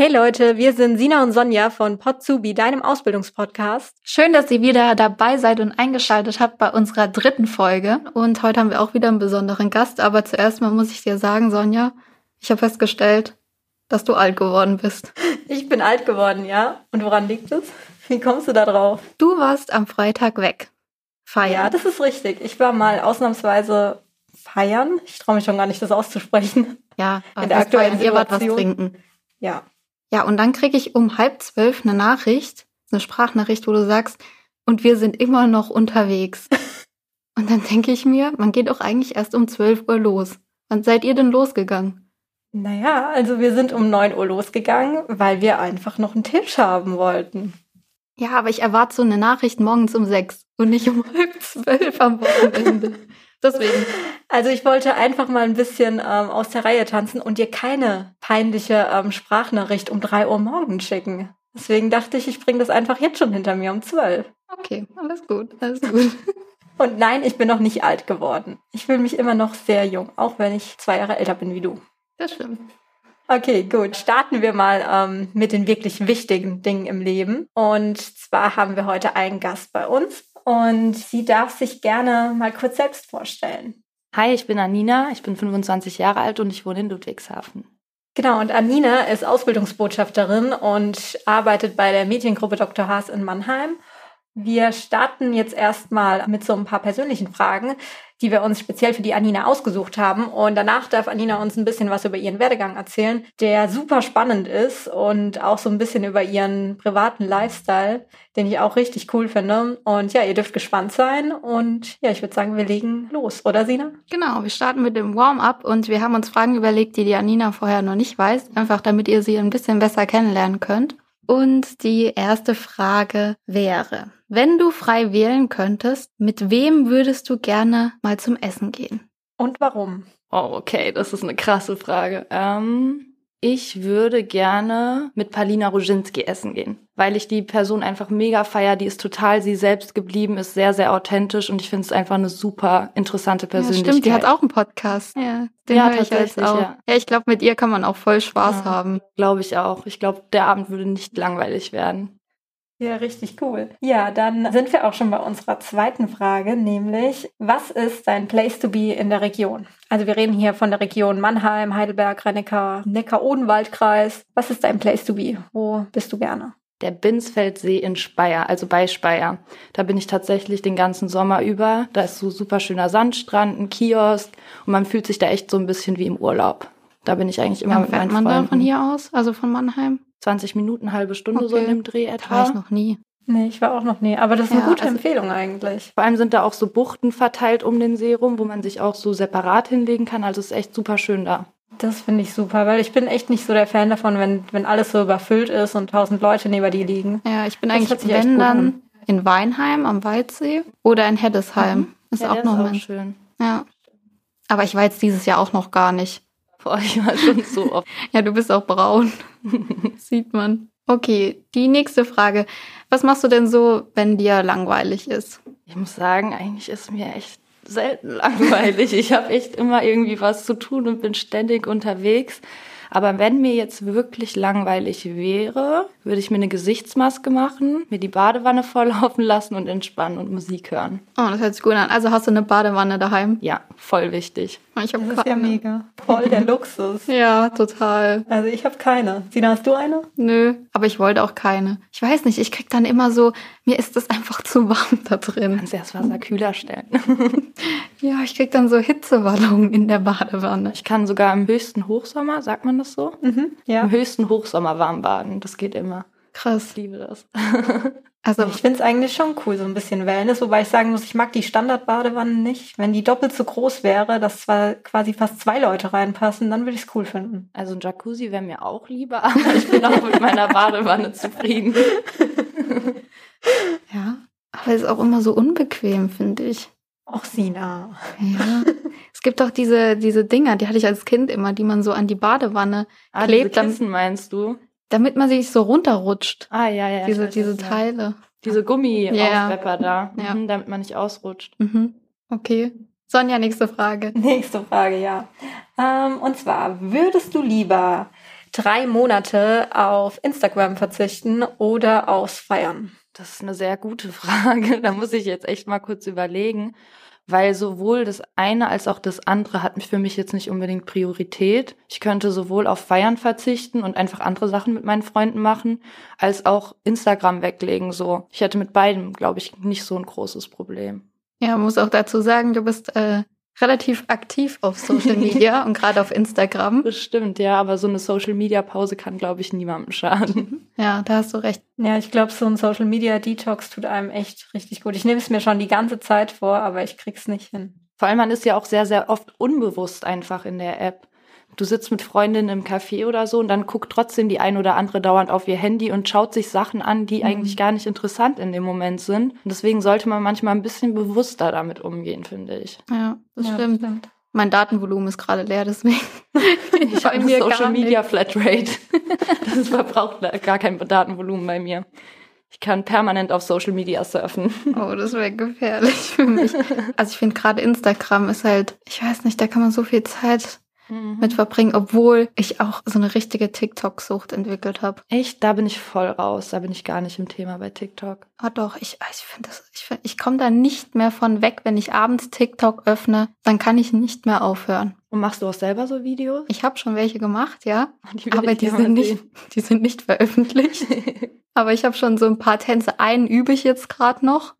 Hey Leute, wir sind Sina und Sonja von Potsubi, deinem Ausbildungspodcast. Schön, dass ihr wieder dabei seid und eingeschaltet habt bei unserer dritten Folge. Und heute haben wir auch wieder einen besonderen Gast. Aber zuerst mal muss ich dir sagen, Sonja, ich habe festgestellt, dass du alt geworden bist. Ich bin alt geworden, ja. Und woran liegt es? Wie kommst du da drauf? Du warst am Freitag weg. Feiern. Ja, das ist richtig. Ich war mal ausnahmsweise feiern. Ich traue mich schon gar nicht, das auszusprechen. Ja, in der aktuellen feiern, Situation. Ihr wart was trinken. Ja. Ja, und dann kriege ich um halb zwölf eine Nachricht, eine Sprachnachricht, wo du sagst, und wir sind immer noch unterwegs. und dann denke ich mir, man geht doch eigentlich erst um zwölf Uhr los. Wann seid ihr denn losgegangen? Naja, also wir sind um neun Uhr losgegangen, weil wir einfach noch einen Tisch haben wollten. Ja, aber ich erwarte so eine Nachricht morgens um sechs und nicht um halb zwölf am Wochenende. Deswegen. Also ich wollte einfach mal ein bisschen ähm, aus der Reihe tanzen und dir keine peinliche ähm, Sprachnachricht um drei Uhr morgens schicken. Deswegen dachte ich, ich bringe das einfach jetzt schon hinter mir um zwölf. Okay, alles gut, alles gut. Und nein, ich bin noch nicht alt geworden. Ich fühle mich immer noch sehr jung, auch wenn ich zwei Jahre älter bin wie du. Das stimmt. Okay, gut. Starten wir mal ähm, mit den wirklich wichtigen Dingen im Leben. Und zwar haben wir heute einen Gast bei uns und sie darf sich gerne mal kurz selbst vorstellen. Hi, ich bin Anina, ich bin 25 Jahre alt und ich wohne in Ludwigshafen. Genau, und Anina ist Ausbildungsbotschafterin und arbeitet bei der Mediengruppe Dr. Haas in Mannheim. Wir starten jetzt erstmal mit so ein paar persönlichen Fragen die wir uns speziell für die Anina ausgesucht haben. Und danach darf Anina uns ein bisschen was über ihren Werdegang erzählen, der super spannend ist und auch so ein bisschen über ihren privaten Lifestyle, den ich auch richtig cool finde. Und ja, ihr dürft gespannt sein. Und ja, ich würde sagen, wir legen los, oder Sina? Genau, wir starten mit dem Warm-up und wir haben uns Fragen überlegt, die die Anina vorher noch nicht weiß, einfach damit ihr sie ein bisschen besser kennenlernen könnt. Und die erste Frage wäre, wenn du frei wählen könntest, mit wem würdest du gerne mal zum Essen gehen? Und warum? Oh, okay, das ist eine krasse Frage. Ähm, ich würde gerne mit Palina Roginski essen gehen, weil ich die Person einfach mega feier. Die ist total sie selbst geblieben, ist sehr, sehr authentisch und ich finde es einfach eine super interessante Persönlichkeit. Ja, stimmt, die hat auch einen Podcast. Ja, den ja, höre ich jetzt auch. Ja, ja ich glaube, mit ihr kann man auch voll Spaß ja, haben. Glaube ich auch. Ich glaube, der Abend würde nicht langweilig werden. Ja, richtig cool. Ja, dann sind wir auch schon bei unserer zweiten Frage, nämlich, was ist dein Place to be in der Region? Also wir reden hier von der Region Mannheim, Heidelberg, Rennecker, Neckar-Odenwaldkreis. Was ist dein Place to be? Wo bist du gerne? Der Binsfeldsee in Speyer, also bei Speyer. Da bin ich tatsächlich den ganzen Sommer über. Da ist so super schöner Sandstrand, ein Kiosk und man fühlt sich da echt so ein bisschen wie im Urlaub. Da bin ich eigentlich immer ja, mit meinen man Freunden. da von hier aus, also von Mannheim? 20 Minuten, halbe Stunde okay. so in dem Dreh etwa. War ich noch nie. Nee, ich war auch noch nie. Aber das ist eine gute also Empfehlung eigentlich. Vor allem sind da auch so Buchten verteilt um den See rum, wo man sich auch so separat hinlegen kann. Also ist echt super schön da. Das finde ich super, weil ich bin echt nicht so der Fan davon, wenn, wenn alles so überfüllt ist und tausend Leute neben dir liegen. Ja, ich bin das eigentlich, wenn dann, in Weinheim am Waldsee oder in Heddesheim. Mhm. Ist ja, auch noch ist auch schön. Ja. Aber ich war jetzt dieses Jahr auch noch gar nicht. Vor ich war schon so oft. ja, du bist auch braun. Sieht man. Okay, die nächste Frage. Was machst du denn so, wenn dir langweilig ist? Ich muss sagen, eigentlich ist mir echt selten langweilig. Ich habe echt immer irgendwie was zu tun und bin ständig unterwegs. Aber wenn mir jetzt wirklich langweilig wäre, würde ich mir eine Gesichtsmaske machen, mir die Badewanne volllaufen lassen und entspannen und Musik hören. Oh, das hört sich gut an. Also hast du eine Badewanne daheim? Ja, voll wichtig. Ich habe keine. ist ja mega. Voll der Luxus. ja, total. Also ich habe keine. Sina, hast du eine? Nö, aber ich wollte auch keine. Ich weiß nicht, ich krieg dann immer so, mir ist das einfach zu warm da drin. Kannst erst Wasser kühler stellen. ja, ich krieg dann so Hitzewallungen in der Badewanne. Ich kann sogar im höchsten Hochsommer, sagt man das so? Mhm, ja. Im höchsten Hochsommer warm baden. Das geht immer. Krass. Ich liebe das. Also ich finde es eigentlich schon cool, so ein bisschen Wellness, wobei ich sagen muss, ich mag die Standardbadewanne nicht. Wenn die doppelt so groß wäre, dass zwar quasi fast zwei Leute reinpassen, dann würde ich es cool finden. Also ein Jacuzzi wäre mir auch lieber, aber ich bin auch mit meiner Badewanne zufrieden. ja, aber es ist auch immer so unbequem, finde ich. Och, Sina. Ja. Es gibt doch diese, diese Dinger, die hatte ich als Kind immer, die man so an die Badewanne ah, klebt. Diese Kissen, meinst du? Damit man sich so runterrutscht. Ah, ja, ja. Diese, weiß, diese Teile. Diese Gummi-Aufwepper da, ja. Mhm, damit man nicht ausrutscht. Mhm. Okay. Sonja, nächste Frage. Nächste Frage, ja. Ähm, und zwar, würdest du lieber drei Monate auf Instagram verzichten oder aufs Feiern? Das ist eine sehr gute Frage. Da muss ich jetzt echt mal kurz überlegen weil sowohl das eine als auch das andere hat für mich jetzt nicht unbedingt Priorität. Ich könnte sowohl auf Feiern verzichten und einfach andere Sachen mit meinen Freunden machen, als auch Instagram weglegen. So, ich hätte mit beidem, glaube ich, nicht so ein großes Problem. Ja, muss auch dazu sagen, du bist äh, relativ aktiv auf Social Media und gerade auf Instagram. Das stimmt, ja, aber so eine Social Media Pause kann, glaube ich, niemandem schaden. Ja, da hast du recht. Ja, ich glaube, so ein Social Media Detox tut einem echt richtig gut. Ich nehme es mir schon die ganze Zeit vor, aber ich krieg's nicht hin. Vor allem, man ist ja auch sehr, sehr oft unbewusst einfach in der App du sitzt mit Freundinnen im Café oder so und dann guckt trotzdem die ein oder andere dauernd auf ihr Handy und schaut sich Sachen an, die mhm. eigentlich gar nicht interessant in dem Moment sind. Und deswegen sollte man manchmal ein bisschen bewusster damit umgehen, finde ich. Ja, das ja, stimmt. stimmt. Mein Datenvolumen ist gerade leer, deswegen. ich habe eine Social Media Flatrate. das verbraucht gar kein Datenvolumen bei mir. Ich kann permanent auf Social Media surfen. Oh, das wäre gefährlich für mich. Also ich finde gerade Instagram ist halt, ich weiß nicht, da kann man so viel Zeit mhm. mit verbringen, obwohl ich auch so eine richtige TikTok-Sucht entwickelt habe. Echt? Da bin ich voll raus. Da bin ich gar nicht im Thema bei TikTok. Ah doch, ich, ich finde das, ich, find, ich komme da nicht mehr von weg, wenn ich abends TikTok öffne, dann kann ich nicht mehr aufhören. Und machst du auch selber so Videos? Ich habe schon welche gemacht, ja. Die aber die sind, nicht, die sind nicht veröffentlicht. aber ich habe schon so ein paar Tänze. Einen übe ich jetzt gerade noch.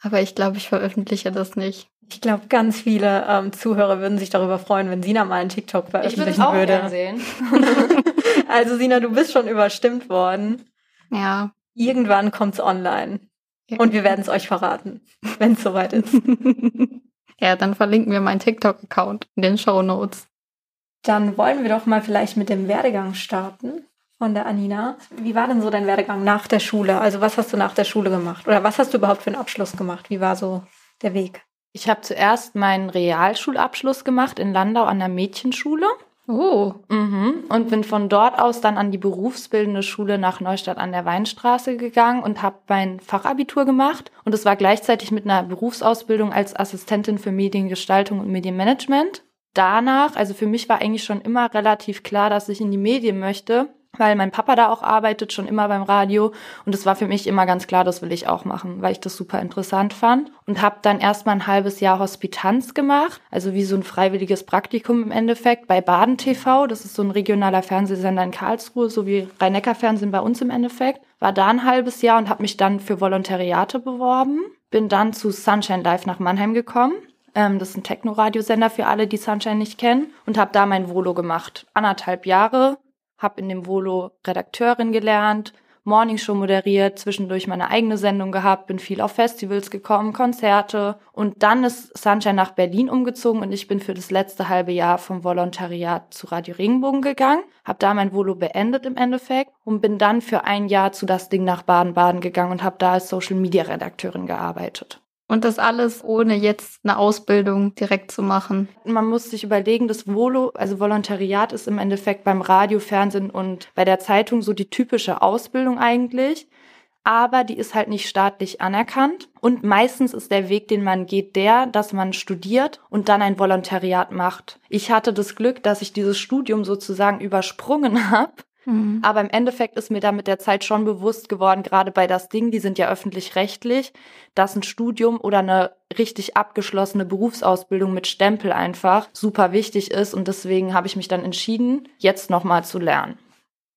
aber ich glaube, ich veröffentliche das nicht. Ich glaube, ganz viele ähm, Zuhörer würden sich darüber freuen, wenn Sina mal einen TikTok veröffentlichen ich würde. Ich würde sehen. also Sina, du bist schon überstimmt worden. Ja. Irgendwann kommt's online. Ja. Und wir werden es euch verraten, wenn es soweit ist. ja, dann verlinken wir meinen TikTok-Account in den Show Notes. Dann wollen wir doch mal vielleicht mit dem Werdegang starten von der Anina. Wie war denn so dein Werdegang nach der Schule? Also was hast du nach der Schule gemacht? Oder was hast du überhaupt für einen Abschluss gemacht? Wie war so der Weg? Ich habe zuerst meinen Realschulabschluss gemacht in Landau an der Mädchenschule. Oh. Mhm. Und bin von dort aus dann an die berufsbildende Schule nach Neustadt an der Weinstraße gegangen und habe mein Fachabitur gemacht. Und es war gleichzeitig mit einer Berufsausbildung als Assistentin für Mediengestaltung und Medienmanagement. Danach, also für mich war eigentlich schon immer relativ klar, dass ich in die Medien möchte weil mein Papa da auch arbeitet, schon immer beim Radio. Und es war für mich immer ganz klar, das will ich auch machen, weil ich das super interessant fand. Und habe dann erstmal ein halbes Jahr Hospitanz gemacht, also wie so ein freiwilliges Praktikum im Endeffekt bei Baden TV. Das ist so ein regionaler Fernsehsender in Karlsruhe, so wie Rhein-Neckar-Fernsehen bei uns im Endeffekt. War da ein halbes Jahr und habe mich dann für Volontariate beworben. Bin dann zu Sunshine Live nach Mannheim gekommen ähm, das ist ein Techno-Radiosender für alle, die Sunshine nicht kennen. Und habe da mein Volo gemacht. Anderthalb Jahre habe in dem Volo Redakteurin gelernt, Morningshow moderiert, zwischendurch meine eigene Sendung gehabt, bin viel auf Festivals gekommen, Konzerte und dann ist Sunshine nach Berlin umgezogen und ich bin für das letzte halbe Jahr vom Volontariat zu Radio Regenbogen gegangen, habe da mein Volo beendet im Endeffekt und bin dann für ein Jahr zu das Ding nach Baden-Baden gegangen und habe da als Social Media Redakteurin gearbeitet. Und das alles ohne jetzt eine Ausbildung direkt zu machen. Man muss sich überlegen, das Volo, also Volontariat ist im Endeffekt beim Radio, Fernsehen und bei der Zeitung so die typische Ausbildung eigentlich. Aber die ist halt nicht staatlich anerkannt. Und meistens ist der Weg, den man geht, der, dass man studiert und dann ein Volontariat macht. Ich hatte das Glück, dass ich dieses Studium sozusagen übersprungen habe Mhm. Aber im Endeffekt ist mir da mit der Zeit schon bewusst geworden, gerade bei das Ding, die sind ja öffentlich-rechtlich, dass ein Studium oder eine richtig abgeschlossene Berufsausbildung mit Stempel einfach super wichtig ist. Und deswegen habe ich mich dann entschieden, jetzt nochmal zu lernen.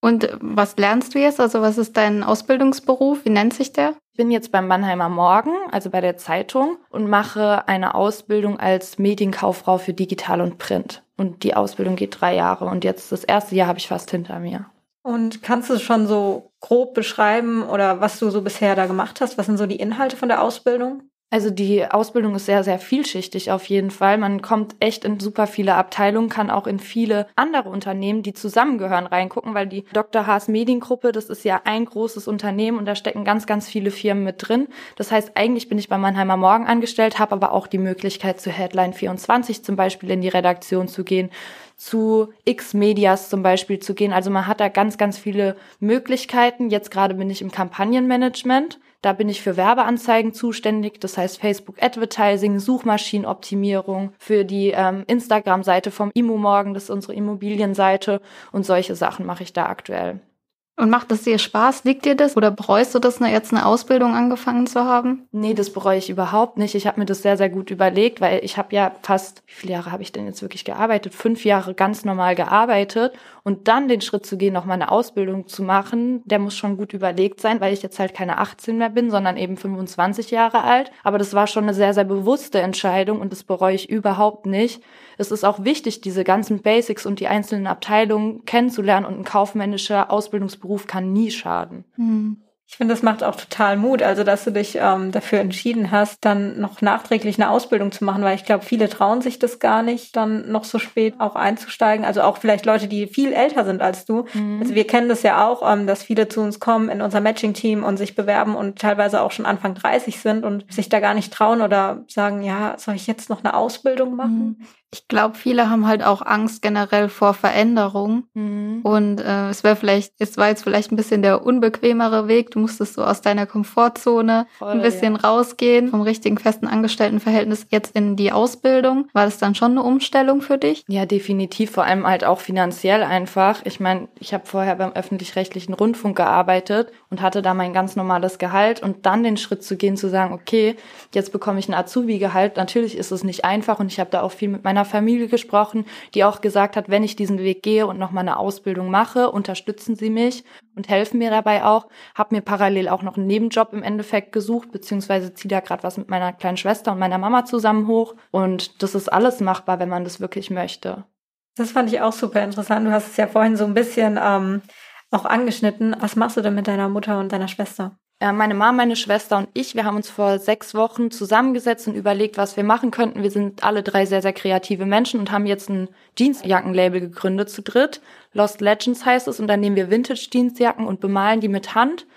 Und was lernst du jetzt? Also was ist dein Ausbildungsberuf? Wie nennt sich der? Ich bin jetzt beim Mannheimer Morgen, also bei der Zeitung, und mache eine Ausbildung als Medienkauffrau für Digital und Print. Und die Ausbildung geht drei Jahre und jetzt das erste Jahr habe ich fast hinter mir. Und kannst du schon so grob beschreiben oder was du so bisher da gemacht hast? Was sind so die Inhalte von der Ausbildung? Also die Ausbildung ist sehr, sehr vielschichtig auf jeden Fall. Man kommt echt in super viele Abteilungen, kann auch in viele andere Unternehmen, die zusammengehören, reingucken, weil die Dr. Haas Mediengruppe, das ist ja ein großes Unternehmen und da stecken ganz, ganz viele Firmen mit drin. Das heißt, eigentlich bin ich bei Mannheimer Morgen angestellt, habe aber auch die Möglichkeit, zu Headline 24 zum Beispiel in die Redaktion zu gehen, zu X-Medias zum Beispiel zu gehen. Also man hat da ganz, ganz viele Möglichkeiten. Jetzt gerade bin ich im Kampagnenmanagement. Da bin ich für Werbeanzeigen zuständig, das heißt Facebook Advertising, Suchmaschinenoptimierung, für die ähm, Instagram-Seite vom Immo Morgen, das ist unsere Immobilienseite und solche Sachen mache ich da aktuell. Und macht es dir Spaß? Liegt dir das? Oder bereust du das, jetzt eine Ausbildung angefangen zu haben? Nee, das bereue ich überhaupt nicht. Ich habe mir das sehr, sehr gut überlegt, weil ich habe ja fast, wie viele Jahre habe ich denn jetzt wirklich gearbeitet? Fünf Jahre ganz normal gearbeitet. Und dann den Schritt zu gehen, noch mal eine Ausbildung zu machen, der muss schon gut überlegt sein, weil ich jetzt halt keine 18 mehr bin, sondern eben 25 Jahre alt. Aber das war schon eine sehr, sehr bewusste Entscheidung und das bereue ich überhaupt nicht es ist auch wichtig, diese ganzen Basics und die einzelnen Abteilungen kennenzulernen und ein kaufmännischer Ausbildungsberuf kann nie schaden. Mhm. Ich finde, das macht auch total Mut, also dass du dich ähm, dafür entschieden hast, dann noch nachträglich eine Ausbildung zu machen, weil ich glaube, viele trauen sich das gar nicht, dann noch so spät auch einzusteigen. Also auch vielleicht Leute, die viel älter sind als du. Mhm. Also wir kennen das ja auch, ähm, dass viele zu uns kommen in unser Matching-Team und sich bewerben und teilweise auch schon Anfang 30 sind und sich da gar nicht trauen oder sagen, ja, soll ich jetzt noch eine Ausbildung machen? Mhm. Ich glaube, viele haben halt auch Angst generell vor Veränderung. Mhm. Und äh, es wäre vielleicht, es war jetzt vielleicht ein bisschen der unbequemere Weg. Du musstest so aus deiner Komfortzone Voll, ein bisschen ja. rausgehen, vom richtigen festen Angestelltenverhältnis jetzt in die Ausbildung. War das dann schon eine Umstellung für dich? Ja, definitiv. Vor allem halt auch finanziell einfach. Ich meine, ich habe vorher beim öffentlich-rechtlichen Rundfunk gearbeitet und hatte da mein ganz normales Gehalt und dann den Schritt zu gehen, zu sagen, okay, jetzt bekomme ich ein Azubi-Gehalt. Natürlich ist es nicht einfach und ich habe da auch viel mit meiner meiner Familie gesprochen, die auch gesagt hat, wenn ich diesen Weg gehe und noch mal eine Ausbildung mache, unterstützen sie mich und helfen mir dabei auch. Habe mir parallel auch noch einen Nebenjob im Endeffekt gesucht, beziehungsweise ziehe da gerade was mit meiner kleinen Schwester und meiner Mama zusammen hoch. Und das ist alles machbar, wenn man das wirklich möchte. Das fand ich auch super interessant. Du hast es ja vorhin so ein bisschen ähm, auch angeschnitten. Was machst du denn mit deiner Mutter und deiner Schwester? Äh, meine Mama, meine Schwester und ich, wir haben uns vor sechs Wochen zusammengesetzt und überlegt, was wir machen könnten. Wir sind alle drei sehr, sehr kreative Menschen und haben jetzt ein Jeansjackenlabel gegründet zu dritt. Lost Legends heißt es und dann nehmen wir Vintage-Jeansjacken und bemalen die mit Hand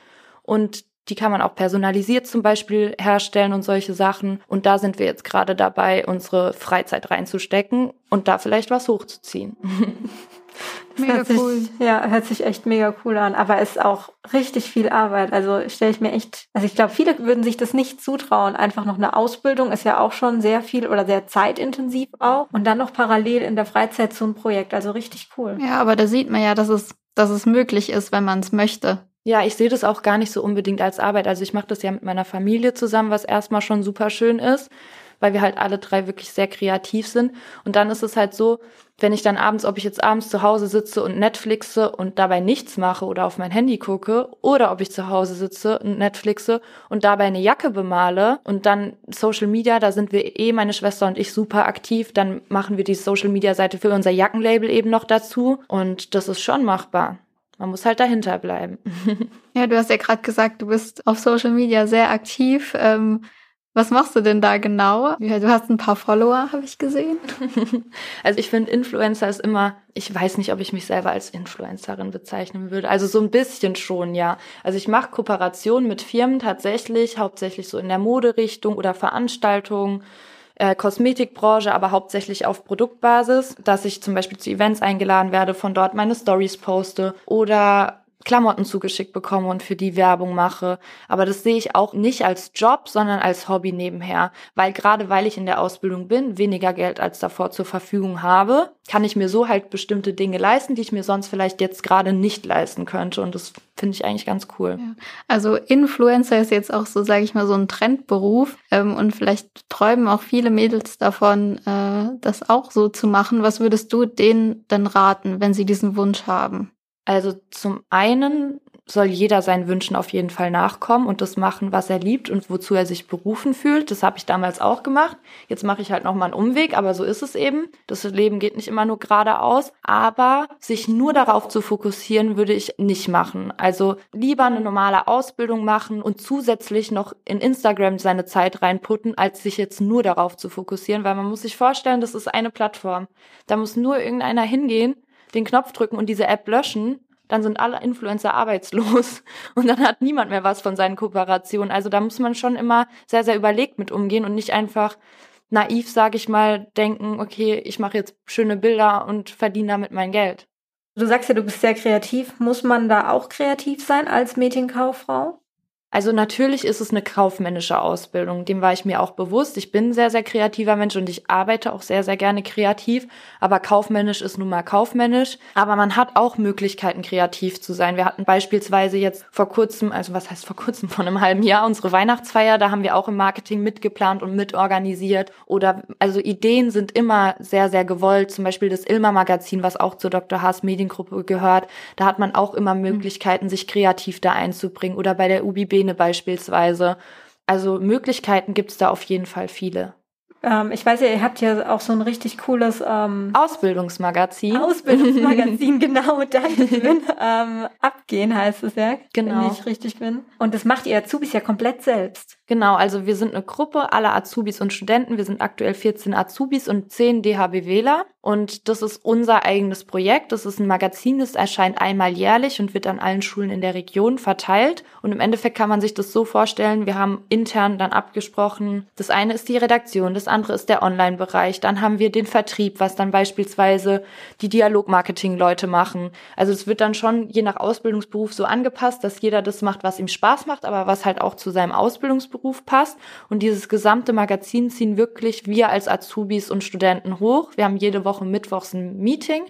und die kann man auch personalisiert zum Beispiel herstellen und solche Sachen. Und da sind wir jetzt gerade dabei, unsere Freizeit reinzustecken und da vielleicht was hochzuziehen. Mega sich, cool. Ja, hört sich echt mega cool an. Aber ist auch richtig viel Arbeit. Also stelle ich mir echt, also ich glaube, viele würden sich das nicht zutrauen. Einfach noch eine Ausbildung ist ja auch schon sehr viel oder sehr zeitintensiv auch. Und dann noch parallel in der Freizeit so ein Projekt. Also richtig cool. Ja, aber da sieht man ja, dass es, dass es möglich ist, wenn man es möchte. Ja, ich sehe das auch gar nicht so unbedingt als Arbeit. Also ich mache das ja mit meiner Familie zusammen, was erstmal schon super schön ist weil wir halt alle drei wirklich sehr kreativ sind. Und dann ist es halt so, wenn ich dann abends, ob ich jetzt abends zu Hause sitze und Netflixe und dabei nichts mache oder auf mein Handy gucke, oder ob ich zu Hause sitze und Netflixe und dabei eine Jacke bemale und dann Social Media, da sind wir eh, meine Schwester und ich, super aktiv, dann machen wir die Social Media Seite für unser Jackenlabel eben noch dazu und das ist schon machbar. Man muss halt dahinter bleiben. ja, du hast ja gerade gesagt, du bist auf Social Media sehr aktiv. Ähm was machst du denn da genau? Du hast ein paar Follower, habe ich gesehen. Also ich finde, Influencer ist immer, ich weiß nicht, ob ich mich selber als Influencerin bezeichnen würde. Also so ein bisschen schon, ja. Also ich mache Kooperationen mit Firmen tatsächlich, hauptsächlich so in der Moderichtung oder Veranstaltungen. Äh, Kosmetikbranche, aber hauptsächlich auf Produktbasis, dass ich zum Beispiel zu Events eingeladen werde, von dort meine Stories poste oder Klamotten zugeschickt bekomme und für die Werbung mache. Aber das sehe ich auch nicht als Job, sondern als Hobby nebenher. Weil gerade weil ich in der Ausbildung bin, weniger Geld als davor zur Verfügung habe, kann ich mir so halt bestimmte Dinge leisten, die ich mir sonst vielleicht jetzt gerade nicht leisten könnte. Und das finde ich eigentlich ganz cool. Ja. Also Influencer ist jetzt auch so, sage ich mal, so ein Trendberuf. Ähm, und vielleicht träumen auch viele Mädels davon, äh, das auch so zu machen. Was würdest du denen denn raten, wenn sie diesen Wunsch haben? Also zum einen soll jeder seinen Wünschen auf jeden Fall nachkommen und das machen, was er liebt und wozu er sich berufen fühlt. Das habe ich damals auch gemacht. Jetzt mache ich halt nochmal einen Umweg, aber so ist es eben. Das Leben geht nicht immer nur geradeaus. Aber sich nur darauf zu fokussieren, würde ich nicht machen. Also lieber eine normale Ausbildung machen und zusätzlich noch in Instagram seine Zeit reinputten, als sich jetzt nur darauf zu fokussieren, weil man muss sich vorstellen, das ist eine Plattform. Da muss nur irgendeiner hingehen den Knopf drücken und diese App löschen, dann sind alle Influencer arbeitslos und dann hat niemand mehr was von seinen Kooperationen. Also da muss man schon immer sehr, sehr überlegt mit umgehen und nicht einfach naiv, sage ich mal, denken, okay, ich mache jetzt schöne Bilder und verdiene damit mein Geld. Du sagst ja, du bist sehr kreativ. Muss man da auch kreativ sein als Mädchenkauffrau? Also natürlich ist es eine kaufmännische Ausbildung, dem war ich mir auch bewusst. Ich bin ein sehr, sehr kreativer Mensch und ich arbeite auch sehr, sehr gerne kreativ, aber kaufmännisch ist nun mal kaufmännisch. Aber man hat auch Möglichkeiten, kreativ zu sein. Wir hatten beispielsweise jetzt vor kurzem, also was heißt vor kurzem, vor einem halben Jahr, unsere Weihnachtsfeier, da haben wir auch im Marketing mitgeplant und mitorganisiert. Oder also Ideen sind immer sehr, sehr gewollt. Zum Beispiel das Ilma-Magazin, was auch zur Dr. Haas Mediengruppe gehört, da hat man auch immer Möglichkeiten, sich kreativ da einzubringen. Oder bei der UBB Szene beispielsweise. Also Möglichkeiten gibt es da auf jeden Fall viele. Ähm, ich weiß ja, ihr habt ja auch so ein richtig cooles ähm, Ausbildungsmagazin. Ausbildungsmagazin, genau, Dankeschön. ähm, Abgehen heißt es ja, genau. wenn ich richtig bin. Und das macht ihr Azubis ja komplett selbst. Genau, also wir sind eine Gruppe aller Azubis und Studenten. Wir sind aktuell 14 Azubis und 10 DHBWler. Und das ist unser eigenes Projekt. Das ist ein Magazin, das erscheint einmal jährlich und wird an allen Schulen in der Region verteilt. Und im Endeffekt kann man sich das so vorstellen, wir haben intern dann abgesprochen, das eine ist die Redaktion, das andere ist der Online-Bereich. Dann haben wir den Vertrieb, was dann beispielsweise die Dialogmarketing-Leute machen. Also es wird dann schon je nach Ausbildungsberuf so angepasst, dass jeder das macht, was ihm Spaß macht, aber was halt auch zu seinem Ausbildungsberuf passt. Und dieses gesamte Magazin ziehen wirklich wir als Azubis und Studenten hoch. Wir haben jede Woche Woche mittwochs ein Meeting,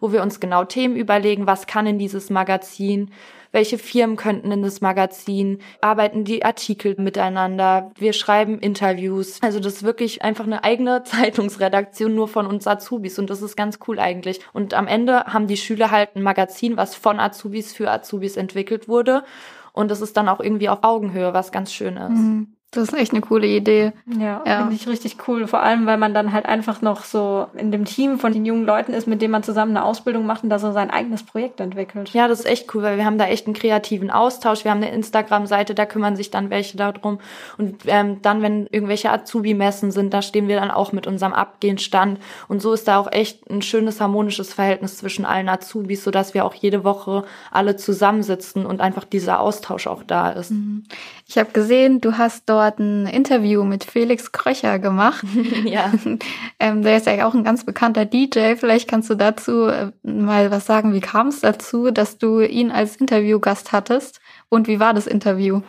wo wir uns genau Themen überlegen, was kann in dieses Magazin, welche Firmen könnten in das Magazin, arbeiten die Artikel miteinander, wir schreiben Interviews. Also das ist wirklich einfach eine eigene Zeitungsredaktion nur von uns Azubis und das ist ganz cool eigentlich. Und am Ende haben die Schüler halt ein Magazin, was von Azubis für Azubis entwickelt wurde. Und das ist dann auch irgendwie auf Augenhöhe, was ganz schön ist. Mhm. Das ist echt eine coole Idee. Ja, ja. finde ich richtig cool. Vor allem, weil man dann halt einfach noch so in dem Team von den jungen Leuten ist, mit dem man zusammen eine Ausbildung macht und da so sein eigenes Projekt entwickelt. Ja, das ist echt cool, weil wir haben da echt einen kreativen Austausch. Wir haben eine Instagram-Seite, da kümmern sich dann welche darum. Und ähm, dann, wenn irgendwelche Azubi-Messen sind, da stehen wir dann auch mit unserem Abgehenstand. Und so ist da auch echt ein schönes harmonisches Verhältnis zwischen allen Azubis, sodass wir auch jede Woche alle zusammensitzen und einfach dieser Austausch auch da ist. Mhm. Ich habe gesehen, du hast dort dort ein Interview mit Felix Kröcher gemacht. ja. ähm, der ist ja auch ein ganz bekannter DJ. Vielleicht kannst du dazu äh, mal was sagen. Wie kam es dazu, dass du ihn als Interviewgast hattest? Und wie war das Interview?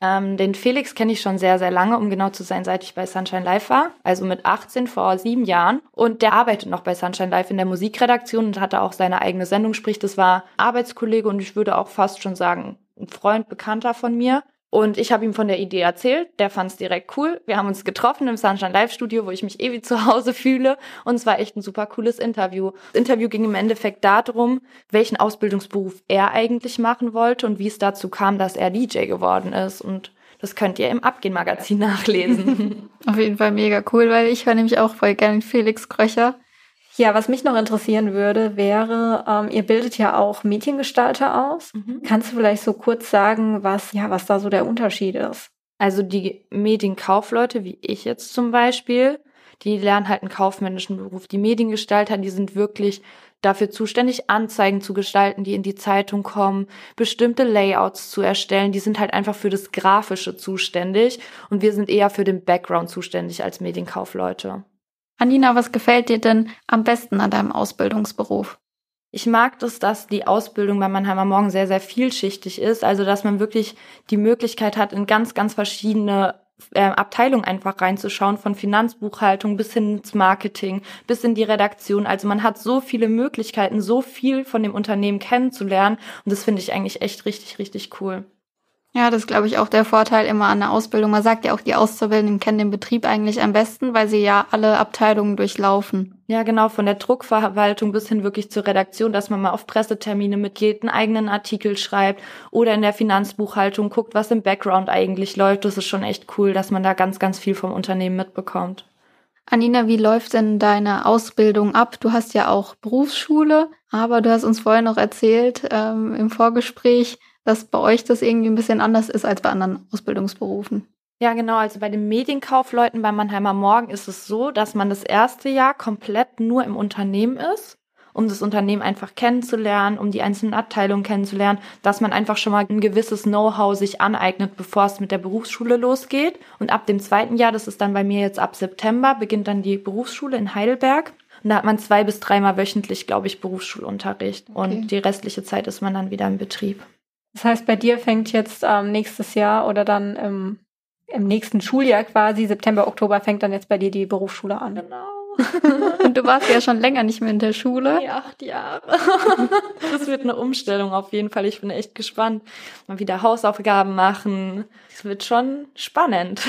Ähm, den Felix kenne ich schon sehr, sehr lange, um genau zu sein, seit ich bei Sunshine Live war. Also mit 18 vor sieben Jahren. Und der arbeitet noch bei Sunshine Live in der Musikredaktion und hatte auch seine eigene Sendung. Sprich, das war Arbeitskollege und ich würde auch fast schon sagen, ein Freund, Bekannter von mir. Und ich habe ihm von der Idee erzählt, der fand es direkt cool. Wir haben uns getroffen im Sunshine Live Studio, wo ich mich ewig zu Hause fühle. Und es war echt ein super cooles Interview. Das Interview ging im Endeffekt darum, welchen Ausbildungsberuf er eigentlich machen wollte und wie es dazu kam, dass er DJ geworden ist. Und das könnt ihr im Abgehen-Magazin nachlesen. Auf jeden Fall mega cool, weil ich war nämlich auch voll gerne Felix Kröcher. Ja, was mich noch interessieren würde, wäre, ähm, ihr bildet ja auch Mediengestalter aus. Mhm. Kannst du vielleicht so kurz sagen, was, ja, was da so der Unterschied ist? Also die Medienkaufleute, wie ich jetzt zum Beispiel, die lernen halt einen kaufmännischen Beruf. Die Mediengestalter, die sind wirklich dafür zuständig, Anzeigen zu gestalten, die in die Zeitung kommen, bestimmte Layouts zu erstellen. Die sind halt einfach für das Grafische zuständig und wir sind eher für den Background zuständig als Medienkaufleute. Anina, was gefällt dir denn am besten an deinem Ausbildungsberuf? Ich mag das, dass die Ausbildung bei Mannheimer Morgen sehr, sehr vielschichtig ist. Also, dass man wirklich die Möglichkeit hat, in ganz, ganz verschiedene äh, Abteilungen einfach reinzuschauen, von Finanzbuchhaltung bis hin ins Marketing, bis in die Redaktion. Also man hat so viele Möglichkeiten, so viel von dem Unternehmen kennenzulernen. Und das finde ich eigentlich echt richtig, richtig cool. Ja, das ist, glaube ich, auch der Vorteil immer an der Ausbildung. Man sagt ja auch, die Auszubildenden kennen den Betrieb eigentlich am besten, weil sie ja alle Abteilungen durchlaufen. Ja, genau, von der Druckverwaltung bis hin wirklich zur Redaktion, dass man mal auf Pressetermine mitgeht, einen eigenen Artikel schreibt oder in der Finanzbuchhaltung guckt, was im Background eigentlich läuft. Das ist schon echt cool, dass man da ganz, ganz viel vom Unternehmen mitbekommt. Anina, wie läuft denn deine Ausbildung ab? Du hast ja auch Berufsschule, aber du hast uns vorher noch erzählt ähm, im Vorgespräch, dass bei euch das irgendwie ein bisschen anders ist als bei anderen Ausbildungsberufen. Ja, genau. Also bei den Medienkaufleuten bei Mannheimer Morgen ist es so, dass man das erste Jahr komplett nur im Unternehmen ist um das Unternehmen einfach kennenzulernen, um die einzelnen Abteilungen kennenzulernen, dass man einfach schon mal ein gewisses Know-how sich aneignet, bevor es mit der Berufsschule losgeht. Und ab dem zweiten Jahr, das ist dann bei mir jetzt ab September, beginnt dann die Berufsschule in Heidelberg. Und da hat man zwei bis dreimal wöchentlich, glaube ich, Berufsschulunterricht. Okay. Und die restliche Zeit ist man dann wieder im Betrieb. Das heißt, bei dir fängt jetzt ähm, nächstes Jahr oder dann im, im nächsten Schuljahr quasi, September, Oktober, fängt dann jetzt bei dir die Berufsschule an. Genau. Und du warst ja schon länger nicht mehr in der Schule. Ja, acht Jahre. Das wird eine Umstellung auf jeden Fall. Ich bin echt gespannt. Mal wieder Hausaufgaben machen. Es wird schon spannend.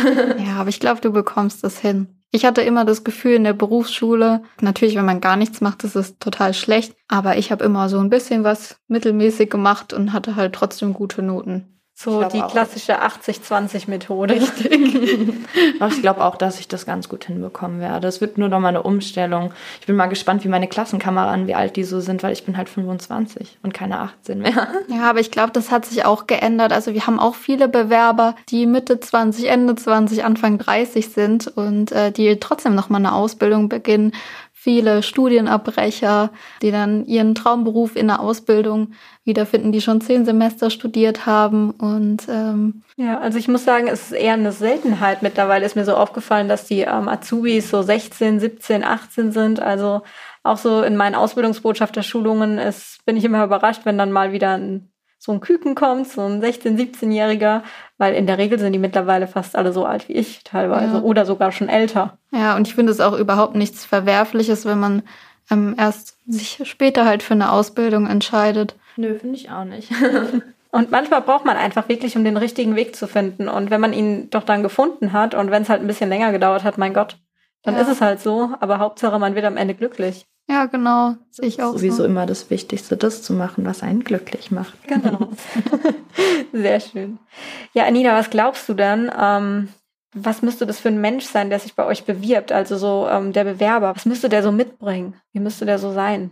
Ja, aber ich glaube, du bekommst das hin. Ich hatte immer das Gefühl in der Berufsschule, natürlich, wenn man gar nichts macht, ist es total schlecht. Aber ich habe immer so ein bisschen was mittelmäßig gemacht und hatte halt trotzdem gute Noten. So die klassische 80-20-Methode. Richtig. ich glaube auch, dass ich das ganz gut hinbekommen werde. Es wird nur noch mal eine Umstellung. Ich bin mal gespannt, wie meine Klassenkameraden, wie alt die so sind, weil ich bin halt 25 und keine 18 mehr. Ja, aber ich glaube, das hat sich auch geändert. Also wir haben auch viele Bewerber, die Mitte 20, Ende 20, Anfang 30 sind und äh, die trotzdem noch mal eine Ausbildung beginnen viele Studienabbrecher, die dann ihren Traumberuf in der Ausbildung wiederfinden, die schon zehn Semester studiert haben. Und ähm, ja, also ich muss sagen, es ist eher eine Seltenheit. Mittlerweile ist mir so aufgefallen, dass die ähm, Azubis so 16, 17, 18 sind. Also auch so in meinen Ausbildungsbotschafterschulungen ist, bin ich immer überrascht, wenn dann mal wieder ein so ein Küken kommt, so ein 16-, 17-Jähriger, weil in der Regel sind die mittlerweile fast alle so alt wie ich teilweise ja. oder sogar schon älter. Ja, und ich finde es auch überhaupt nichts Verwerfliches, wenn man ähm, erst sich später halt für eine Ausbildung entscheidet. Nö, finde ich auch nicht. und manchmal braucht man einfach wirklich, um den richtigen Weg zu finden. Und wenn man ihn doch dann gefunden hat und wenn es halt ein bisschen länger gedauert hat, mein Gott, dann ja. ist es halt so. Aber Hauptsache, man wird am Ende glücklich. Ja, genau. Sehe ich auch. Sowieso so. immer das Wichtigste, das zu machen, was einen glücklich macht. Genau. Sehr schön. Ja, Anina, was glaubst du dann? Ähm, was müsste das für ein Mensch sein, der sich bei euch bewirbt? Also so ähm, der Bewerber. Was müsste der so mitbringen? Wie müsste der so sein?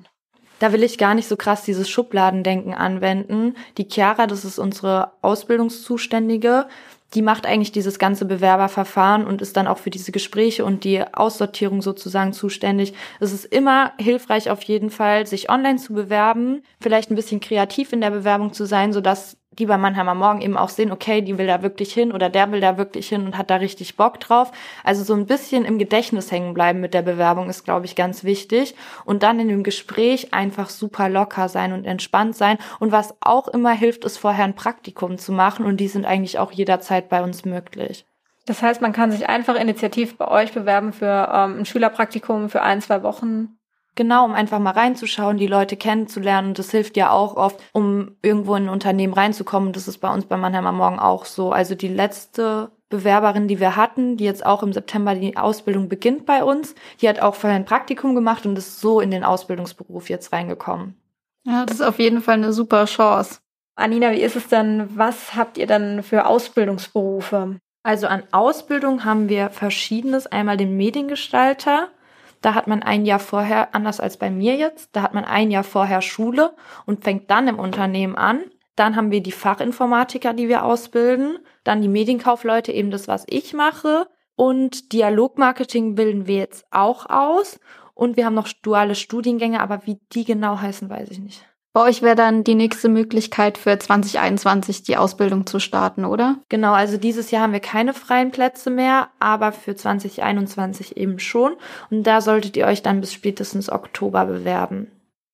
Da will ich gar nicht so krass dieses Schubladendenken anwenden. Die Chiara, das ist unsere Ausbildungszuständige, die macht eigentlich dieses ganze Bewerberverfahren und ist dann auch für diese Gespräche und die Aussortierung sozusagen zuständig. Es ist immer hilfreich auf jeden Fall, sich online zu bewerben, vielleicht ein bisschen kreativ in der Bewerbung zu sein, sodass die bei Mannheimer Morgen eben auch sehen, okay, die will da wirklich hin oder der will da wirklich hin und hat da richtig Bock drauf. Also so ein bisschen im Gedächtnis hängen bleiben mit der Bewerbung ist, glaube ich, ganz wichtig. Und dann in dem Gespräch einfach super locker sein und entspannt sein. Und was auch immer hilft, ist vorher ein Praktikum zu machen und die sind eigentlich auch jederzeit bei uns möglich. Das heißt, man kann sich einfach initiativ bei euch bewerben für ähm, ein Schülerpraktikum für ein, zwei Wochen Genau, um einfach mal reinzuschauen, die Leute kennenzulernen. Und das hilft ja auch oft, um irgendwo in ein Unternehmen reinzukommen. Das ist bei uns bei Mannheimer Morgen auch so. Also die letzte Bewerberin, die wir hatten, die jetzt auch im September die Ausbildung beginnt bei uns, die hat auch vorher ein Praktikum gemacht und ist so in den Ausbildungsberuf jetzt reingekommen. Ja, das ist auf jeden Fall eine super Chance. Anina, wie ist es denn? Was habt ihr dann für Ausbildungsberufe? Also an Ausbildung haben wir verschiedenes. Einmal den Mediengestalter, da hat man ein Jahr vorher, anders als bei mir jetzt, da hat man ein Jahr vorher Schule und fängt dann im Unternehmen an. Dann haben wir die Fachinformatiker, die wir ausbilden. Dann die Medienkaufleute, eben das, was ich mache. Und Dialogmarketing bilden wir jetzt auch aus. Und wir haben noch duale Studiengänge, aber wie die genau heißen, weiß ich nicht. Bei euch wäre dann die nächste Möglichkeit für 2021 die Ausbildung zu starten, oder? Genau, also dieses Jahr haben wir keine freien Plätze mehr, aber für 2021 eben schon. Und da solltet ihr euch dann bis spätestens Oktober bewerben.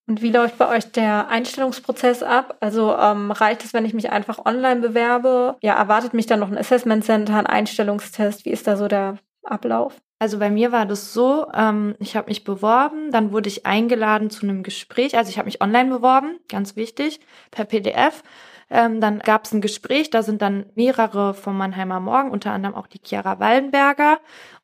Und wie läuft bei euch der Einstellungsprozess ab? Also ähm, reicht es, wenn ich mich einfach online bewerbe? Ja, erwartet mich dann noch ein Assessment Center, ein Einstellungstest? Wie ist da so der Ablauf? Also bei mir war das so, ähm, ich habe mich beworben, dann wurde ich eingeladen zu einem Gespräch. Also ich habe mich online beworben, ganz wichtig, per PDF. Ähm, dann gab es ein Gespräch, da sind dann mehrere vom Mannheimer Morgen, unter anderem auch die Chiara Wallenberger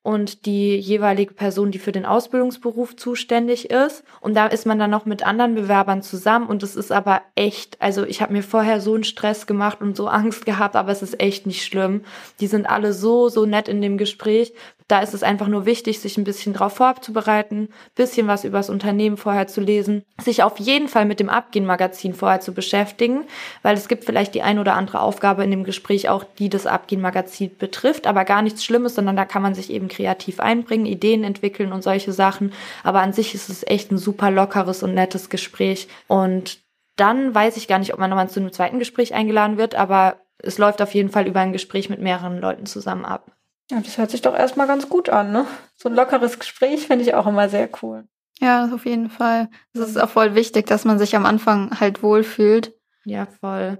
und die jeweilige Person, die für den Ausbildungsberuf zuständig ist. Und da ist man dann noch mit anderen Bewerbern zusammen und es ist aber echt, also ich habe mir vorher so einen Stress gemacht und so Angst gehabt, aber es ist echt nicht schlimm. Die sind alle so, so nett in dem Gespräch. Da ist es einfach nur wichtig, sich ein bisschen drauf vorzubereiten, bisschen was über das Unternehmen vorher zu lesen, sich auf jeden Fall mit dem Abgehen-Magazin vorher zu beschäftigen, weil es gibt vielleicht die ein oder andere Aufgabe in dem Gespräch auch, die das Abgehen-Magazin betrifft, aber gar nichts Schlimmes, sondern da kann man sich eben kreativ einbringen, Ideen entwickeln und solche Sachen. Aber an sich ist es echt ein super lockeres und nettes Gespräch. Und dann weiß ich gar nicht, ob man nochmal zu einem zweiten Gespräch eingeladen wird, aber es läuft auf jeden Fall über ein Gespräch mit mehreren Leuten zusammen ab. Ja, das hört sich doch erstmal ganz gut an, ne? So ein lockeres Gespräch finde ich auch immer sehr cool. Ja, auf jeden Fall. Es ist auch voll wichtig, dass man sich am Anfang halt wohlfühlt. Ja, voll.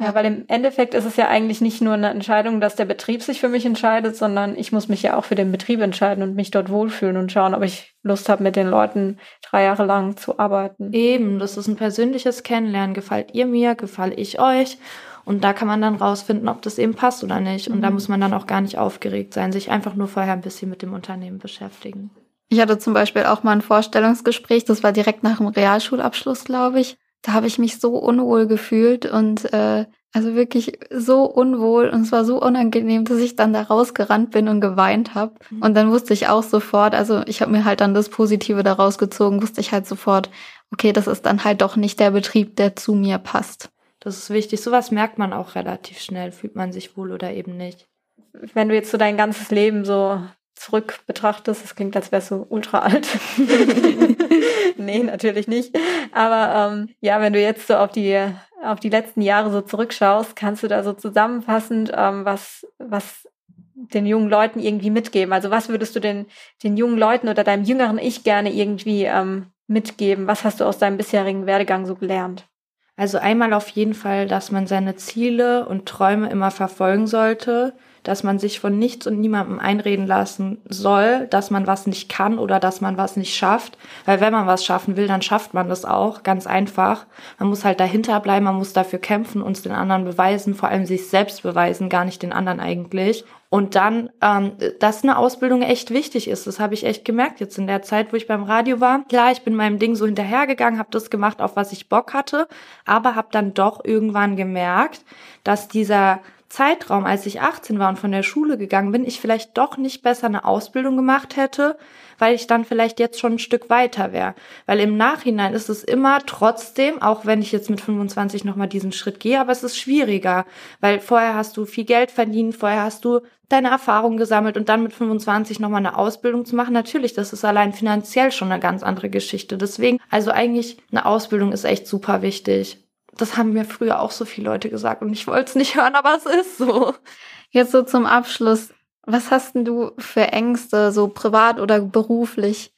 Ja, weil im Endeffekt ist es ja eigentlich nicht nur eine Entscheidung, dass der Betrieb sich für mich entscheidet, sondern ich muss mich ja auch für den Betrieb entscheiden und mich dort wohlfühlen und schauen, ob ich Lust habe, mit den Leuten drei Jahre lang zu arbeiten. Eben, das ist ein persönliches Kennenlernen. Gefällt ihr mir, gefalle ich euch? Und da kann man dann rausfinden, ob das eben passt oder nicht. Und mhm. da muss man dann auch gar nicht aufgeregt sein, sich einfach nur vorher ein bisschen mit dem Unternehmen beschäftigen. Ich hatte zum Beispiel auch mal ein Vorstellungsgespräch, das war direkt nach dem Realschulabschluss, glaube ich. Da habe ich mich so unwohl gefühlt und äh, also wirklich so unwohl und es war so unangenehm, dass ich dann da rausgerannt bin und geweint habe. Mhm. Und dann wusste ich auch sofort, also ich habe mir halt dann das Positive daraus gezogen, wusste ich halt sofort, okay, das ist dann halt doch nicht der Betrieb, der zu mir passt. Das ist wichtig. Sowas merkt man auch relativ schnell. Fühlt man sich wohl oder eben nicht. Wenn du jetzt so dein ganzes Leben so zurück betrachtest, das klingt, als wärst du ultra alt. nee, natürlich nicht. Aber ähm, ja, wenn du jetzt so auf die auf die letzten Jahre so zurückschaust, kannst du da so zusammenfassend ähm, was was den jungen Leuten irgendwie mitgeben? Also was würdest du den den jungen Leuten oder deinem jüngeren Ich gerne irgendwie ähm, mitgeben? Was hast du aus deinem bisherigen Werdegang so gelernt? Also einmal auf jeden Fall, dass man seine Ziele und Träume immer verfolgen sollte, dass man sich von nichts und niemandem einreden lassen soll, dass man was nicht kann oder dass man was nicht schafft. Weil wenn man was schaffen will, dann schafft man das auch, ganz einfach. Man muss halt dahinter bleiben, man muss dafür kämpfen, uns den anderen beweisen, vor allem sich selbst beweisen, gar nicht den anderen eigentlich. Und dann, ähm, dass eine Ausbildung echt wichtig ist. Das habe ich echt gemerkt jetzt in der Zeit, wo ich beim Radio war. Klar, ich bin meinem Ding so hinterhergegangen, habe das gemacht, auf was ich Bock hatte, aber habe dann doch irgendwann gemerkt, dass dieser Zeitraum, als ich 18 war und von der Schule gegangen bin, ich vielleicht doch nicht besser eine Ausbildung gemacht hätte, weil ich dann vielleicht jetzt schon ein Stück weiter wäre. Weil im Nachhinein ist es immer trotzdem, auch wenn ich jetzt mit 25 nochmal diesen Schritt gehe, aber es ist schwieriger, weil vorher hast du viel Geld verdient, vorher hast du deine Erfahrungen gesammelt und dann mit 25 nochmal eine Ausbildung zu machen. Natürlich, das ist allein finanziell schon eine ganz andere Geschichte. Deswegen, also eigentlich eine Ausbildung ist echt super wichtig das haben mir früher auch so viele Leute gesagt und ich wollte es nicht hören, aber es ist so. Jetzt so zum Abschluss. Was hast denn du für Ängste, so privat oder beruflich?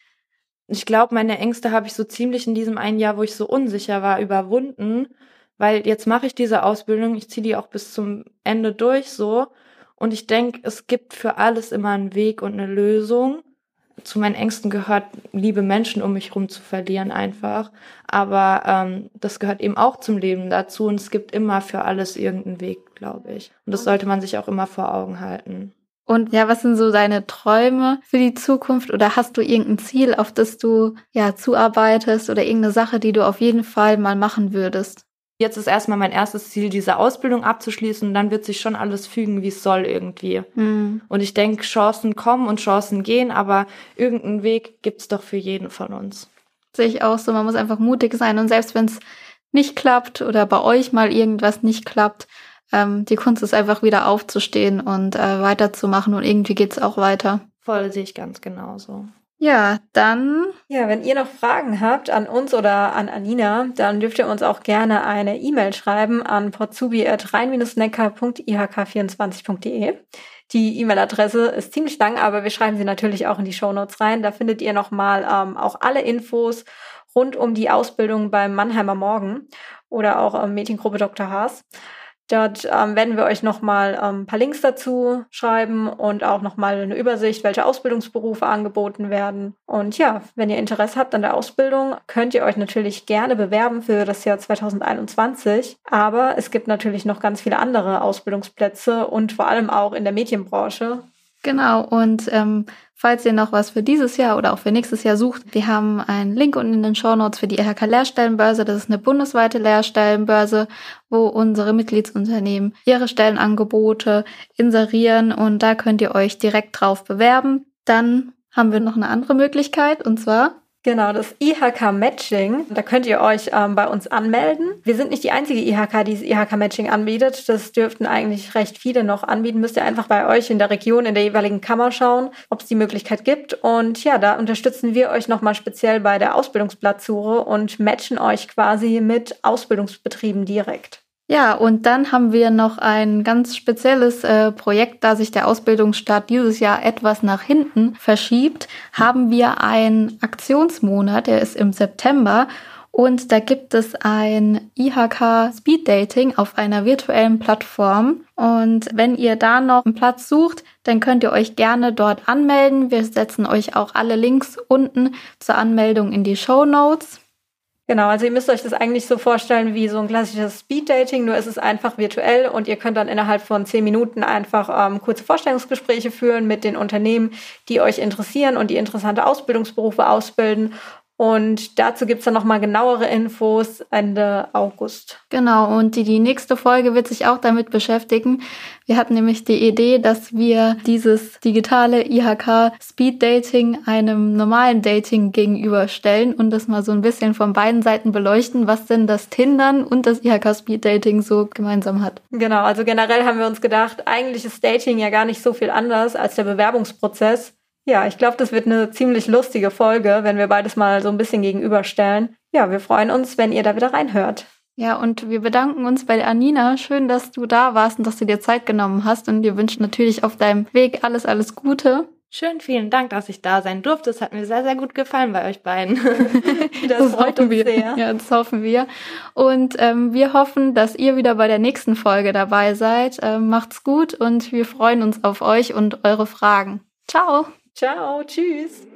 Ich glaube, meine Ängste habe ich so ziemlich in diesem einen Jahr, wo ich so unsicher war, überwunden, weil jetzt mache ich diese Ausbildung, ich ziehe die auch bis zum Ende durch so und ich denke, es gibt für alles immer einen Weg und eine Lösung zu meinen Ängsten gehört, liebe Menschen um mich herum zu verlieren einfach. Aber ähm, das gehört eben auch zum Leben dazu und es gibt immer für alles irgendeinen Weg, glaube ich. Und das sollte man sich auch immer vor Augen halten. Und ja, was sind so deine Träume für die Zukunft oder hast du irgendein Ziel, auf das du ja zuarbeitest oder irgendeine Sache, die du auf jeden Fall mal machen würdest? Jetzt ist erstmal mein erstes Ziel, diese Ausbildung abzuschließen und dann wird sich schon alles fügen, wie es soll irgendwie. Mhm. Und ich denke, Chancen kommen und Chancen gehen, aber irgendeinen Weg gibt's doch für jeden von uns. Sehe ich auch so, man muss einfach mutig sein und selbst wenn es nicht klappt oder bei euch mal irgendwas nicht klappt, ähm, die Kunst ist einfach wieder aufzustehen und äh, weiterzumachen und irgendwie geht's auch weiter. Voll sehe ich ganz genauso. Ja, dann. Ja, wenn ihr noch Fragen habt an uns oder an Anina, dann dürft ihr uns auch gerne eine E-Mail schreiben an porzubi.rein-neckar.ihk24.de. Die E-Mail-Adresse ist ziemlich lang, aber wir schreiben sie natürlich auch in die Shownotes rein. Da findet ihr nochmal ähm, auch alle Infos rund um die Ausbildung beim Mannheimer Morgen oder auch ähm, Mädchengruppe Dr. Haas. Dort ähm, werden wir euch nochmal ähm, ein paar Links dazu schreiben und auch nochmal eine Übersicht, welche Ausbildungsberufe angeboten werden. Und ja, wenn ihr Interesse habt an der Ausbildung, könnt ihr euch natürlich gerne bewerben für das Jahr 2021. Aber es gibt natürlich noch ganz viele andere Ausbildungsplätze und vor allem auch in der Medienbranche. Genau, und ähm, falls ihr noch was für dieses Jahr oder auch für nächstes Jahr sucht, wir haben einen Link unten in den Show Notes für die IHK Lehrstellenbörse. Das ist eine bundesweite Lehrstellenbörse, wo unsere Mitgliedsunternehmen ihre Stellenangebote inserieren und da könnt ihr euch direkt drauf bewerben. Dann haben wir noch eine andere Möglichkeit und zwar Genau, das IHK-Matching. Da könnt ihr euch ähm, bei uns anmelden. Wir sind nicht die einzige IHK, die das IHK-Matching anbietet. Das dürften eigentlich recht viele noch anbieten. Müsst ihr einfach bei euch in der Region, in der jeweiligen Kammer schauen, ob es die Möglichkeit gibt. Und ja, da unterstützen wir euch nochmal speziell bei der Ausbildungsplatzsuche und matchen euch quasi mit Ausbildungsbetrieben direkt. Ja, und dann haben wir noch ein ganz spezielles äh, Projekt, da sich der Ausbildungsstart dieses Jahr etwas nach hinten verschiebt, haben wir einen Aktionsmonat, der ist im September. Und da gibt es ein IHK Speed Dating auf einer virtuellen Plattform. Und wenn ihr da noch einen Platz sucht, dann könnt ihr euch gerne dort anmelden. Wir setzen euch auch alle Links unten zur Anmeldung in die Show Notes. Genau, also ihr müsst euch das eigentlich so vorstellen wie so ein klassisches Speed-Dating, nur ist es einfach virtuell und ihr könnt dann innerhalb von zehn Minuten einfach ähm, kurze Vorstellungsgespräche führen mit den Unternehmen, die euch interessieren und die interessante Ausbildungsberufe ausbilden. Und dazu gibt's dann nochmal genauere Infos Ende August. Genau, und die, die nächste Folge wird sich auch damit beschäftigen. Wir hatten nämlich die Idee, dass wir dieses digitale IHK Speed Dating einem normalen Dating gegenüberstellen und das mal so ein bisschen von beiden Seiten beleuchten, was denn das Tindern und das IHK Speed Dating so gemeinsam hat. Genau, also generell haben wir uns gedacht, eigentlich ist Dating ja gar nicht so viel anders als der Bewerbungsprozess. Ja, ich glaube, das wird eine ziemlich lustige Folge, wenn wir beides mal so ein bisschen gegenüberstellen. Ja, wir freuen uns, wenn ihr da wieder reinhört. Ja, und wir bedanken uns bei der Anina. Schön, dass du da warst und dass du dir Zeit genommen hast. Und wir wünschen natürlich auf deinem Weg alles, alles Gute. Schön, vielen Dank, dass ich da sein durfte. Es hat mir sehr, sehr gut gefallen bei euch beiden. das, das freut uns wir. sehr. Ja, das hoffen wir. Und ähm, wir hoffen, dass ihr wieder bei der nächsten Folge dabei seid. Ähm, macht's gut und wir freuen uns auf euch und eure Fragen. Ciao. Ciao, tschüss.